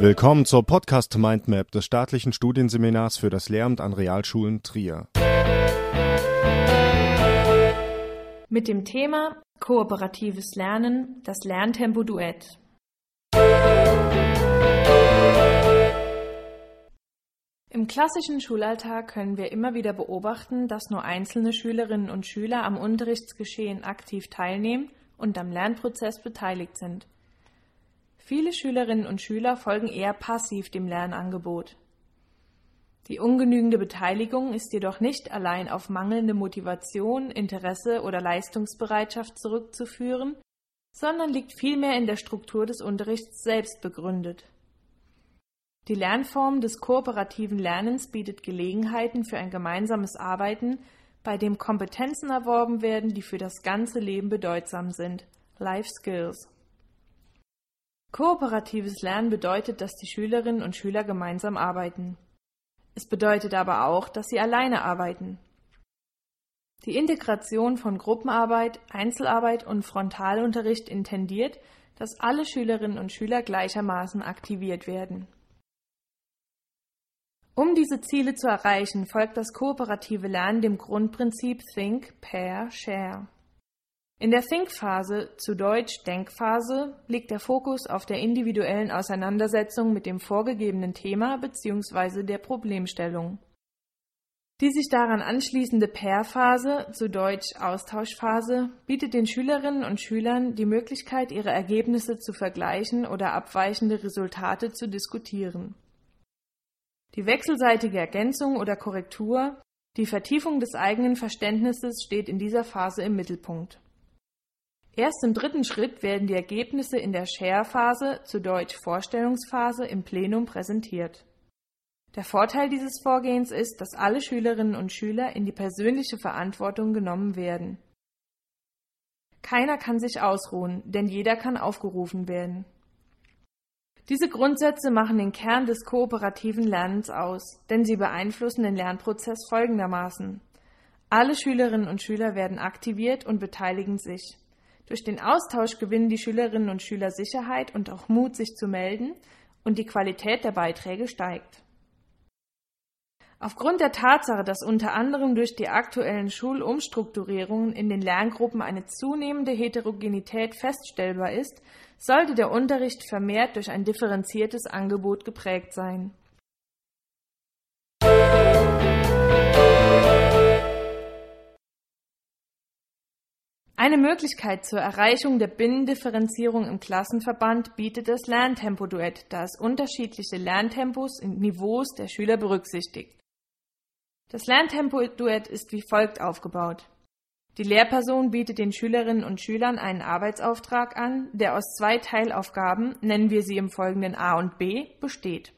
Willkommen zur Podcast Mindmap des staatlichen Studienseminars für das Lehramt an Realschulen Trier. Mit dem Thema Kooperatives Lernen, das Lerntempo Duett. Im klassischen Schulalltag können wir immer wieder beobachten, dass nur einzelne Schülerinnen und Schüler am Unterrichtsgeschehen aktiv teilnehmen und am Lernprozess beteiligt sind. Viele Schülerinnen und Schüler folgen eher passiv dem Lernangebot. Die ungenügende Beteiligung ist jedoch nicht allein auf mangelnde Motivation, Interesse oder Leistungsbereitschaft zurückzuführen, sondern liegt vielmehr in der Struktur des Unterrichts selbst begründet. Die Lernform des kooperativen Lernens bietet Gelegenheiten für ein gemeinsames Arbeiten, bei dem Kompetenzen erworben werden, die für das ganze Leben bedeutsam sind. Life Skills. Kooperatives Lernen bedeutet, dass die Schülerinnen und Schüler gemeinsam arbeiten. Es bedeutet aber auch, dass sie alleine arbeiten. Die Integration von Gruppenarbeit, Einzelarbeit und Frontalunterricht intendiert, dass alle Schülerinnen und Schüler gleichermaßen aktiviert werden. Um diese Ziele zu erreichen, folgt das kooperative Lernen dem Grundprinzip Think, Pair, Share. In der Think-Phase, zu Deutsch Denkphase, liegt der Fokus auf der individuellen Auseinandersetzung mit dem vorgegebenen Thema bzw. der Problemstellung. Die sich daran anschließende Pair-Phase, zu Deutsch Austauschphase, bietet den Schülerinnen und Schülern die Möglichkeit, ihre Ergebnisse zu vergleichen oder abweichende Resultate zu diskutieren. Die wechselseitige Ergänzung oder Korrektur, die Vertiefung des eigenen Verständnisses steht in dieser Phase im Mittelpunkt. Erst im dritten Schritt werden die Ergebnisse in der Share-Phase, zu Deutsch Vorstellungsphase, im Plenum präsentiert. Der Vorteil dieses Vorgehens ist, dass alle Schülerinnen und Schüler in die persönliche Verantwortung genommen werden. Keiner kann sich ausruhen, denn jeder kann aufgerufen werden. Diese Grundsätze machen den Kern des kooperativen Lernens aus, denn sie beeinflussen den Lernprozess folgendermaßen. Alle Schülerinnen und Schüler werden aktiviert und beteiligen sich. Durch den Austausch gewinnen die Schülerinnen und Schüler Sicherheit und auch Mut, sich zu melden, und die Qualität der Beiträge steigt. Aufgrund der Tatsache, dass unter anderem durch die aktuellen Schulumstrukturierungen in den Lerngruppen eine zunehmende Heterogenität feststellbar ist, sollte der Unterricht vermehrt durch ein differenziertes Angebot geprägt sein. Eine Möglichkeit zur Erreichung der Binnendifferenzierung im Klassenverband bietet das Lerntempo-Duett, da es unterschiedliche Lerntempos und Niveaus der Schüler berücksichtigt. Das Lerntempo-Duett ist wie folgt aufgebaut. Die Lehrperson bietet den Schülerinnen und Schülern einen Arbeitsauftrag an, der aus zwei Teilaufgaben, nennen wir sie im Folgenden A und B, besteht.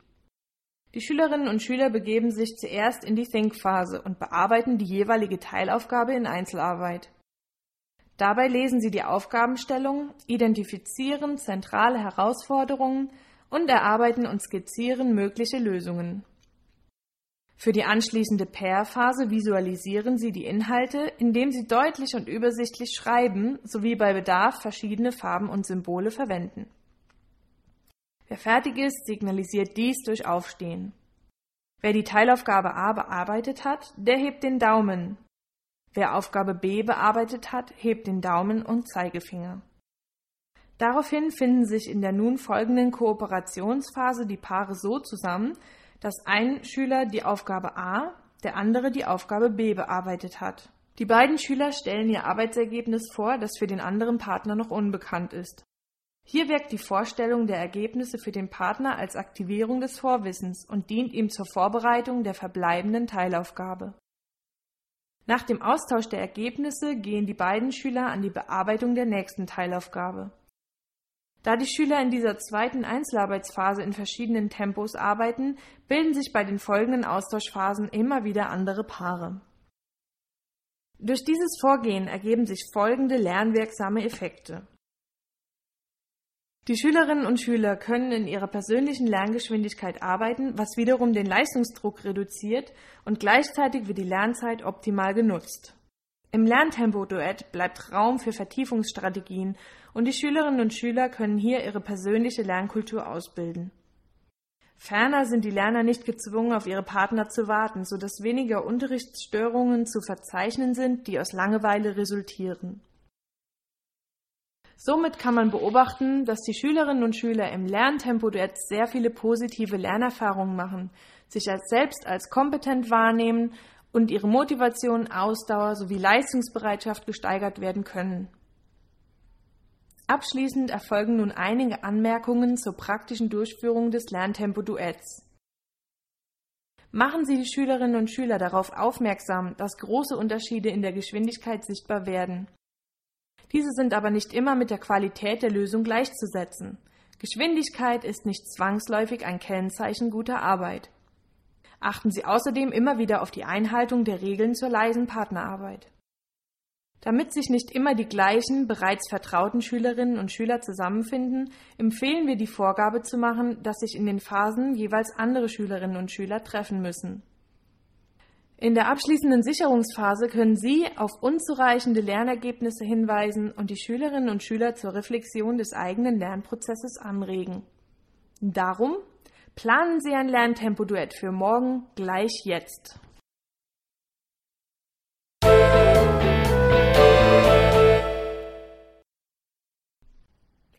Die Schülerinnen und Schüler begeben sich zuerst in die Think-Phase und bearbeiten die jeweilige Teilaufgabe in Einzelarbeit. Dabei lesen Sie die Aufgabenstellung, identifizieren zentrale Herausforderungen und erarbeiten und skizzieren mögliche Lösungen. Für die anschließende Pair-Phase visualisieren Sie die Inhalte, indem Sie deutlich und übersichtlich schreiben sowie bei Bedarf verschiedene Farben und Symbole verwenden. Wer fertig ist, signalisiert dies durch Aufstehen. Wer die Teilaufgabe A bearbeitet hat, der hebt den Daumen, Wer Aufgabe B bearbeitet hat, hebt den Daumen und Zeigefinger. Daraufhin finden sich in der nun folgenden Kooperationsphase die Paare so zusammen, dass ein Schüler die Aufgabe A, der andere die Aufgabe B bearbeitet hat. Die beiden Schüler stellen ihr Arbeitsergebnis vor, das für den anderen Partner noch unbekannt ist. Hier wirkt die Vorstellung der Ergebnisse für den Partner als Aktivierung des Vorwissens und dient ihm zur Vorbereitung der verbleibenden Teilaufgabe. Nach dem Austausch der Ergebnisse gehen die beiden Schüler an die Bearbeitung der nächsten Teilaufgabe. Da die Schüler in dieser zweiten Einzelarbeitsphase in verschiedenen Tempos arbeiten, bilden sich bei den folgenden Austauschphasen immer wieder andere Paare. Durch dieses Vorgehen ergeben sich folgende lernwirksame Effekte. Die Schülerinnen und Schüler können in ihrer persönlichen Lerngeschwindigkeit arbeiten, was wiederum den Leistungsdruck reduziert und gleichzeitig wird die Lernzeit optimal genutzt. Im Lerntempo-Duett bleibt Raum für Vertiefungsstrategien und die Schülerinnen und Schüler können hier ihre persönliche Lernkultur ausbilden. Ferner sind die Lerner nicht gezwungen, auf ihre Partner zu warten, so dass weniger Unterrichtsstörungen zu verzeichnen sind, die aus Langeweile resultieren. Somit kann man beobachten, dass die Schülerinnen und Schüler im Lerntempo-Duett sehr viele positive Lernerfahrungen machen, sich als selbst als kompetent wahrnehmen und ihre Motivation, Ausdauer sowie Leistungsbereitschaft gesteigert werden können. Abschließend erfolgen nun einige Anmerkungen zur praktischen Durchführung des Lerntempo-Duetts. Machen Sie die Schülerinnen und Schüler darauf aufmerksam, dass große Unterschiede in der Geschwindigkeit sichtbar werden. Diese sind aber nicht immer mit der Qualität der Lösung gleichzusetzen. Geschwindigkeit ist nicht zwangsläufig ein Kennzeichen guter Arbeit. Achten Sie außerdem immer wieder auf die Einhaltung der Regeln zur leisen Partnerarbeit. Damit sich nicht immer die gleichen, bereits vertrauten Schülerinnen und Schüler zusammenfinden, empfehlen wir die Vorgabe zu machen, dass sich in den Phasen jeweils andere Schülerinnen und Schüler treffen müssen. In der abschließenden Sicherungsphase können Sie auf unzureichende Lernergebnisse hinweisen und die Schülerinnen und Schüler zur Reflexion des eigenen Lernprozesses anregen. Darum planen Sie ein Lerntempo-Duett für morgen gleich jetzt.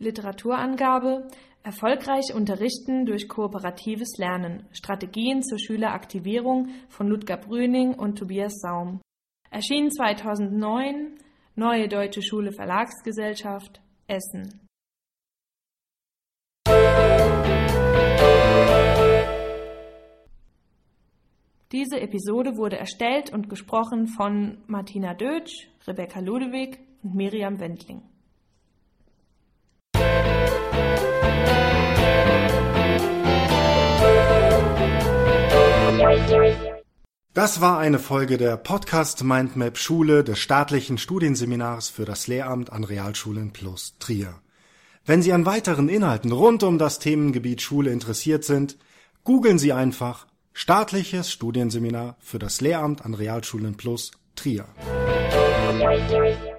Literaturangabe Erfolgreich unterrichten durch kooperatives Lernen. Strategien zur Schüleraktivierung von Ludger Brüning und Tobias Saum. Erschien 2009, Neue Deutsche Schule Verlagsgesellschaft, Essen. Diese Episode wurde erstellt und gesprochen von Martina Dötsch, Rebecca Ludewig und Miriam Wendling. Das war eine Folge der Podcast Mindmap Schule des staatlichen Studienseminars für das Lehramt an Realschulen plus Trier. Wenn Sie an weiteren Inhalten rund um das Themengebiet Schule interessiert sind, googeln Sie einfach Staatliches Studienseminar für das Lehramt an Realschulen plus Trier.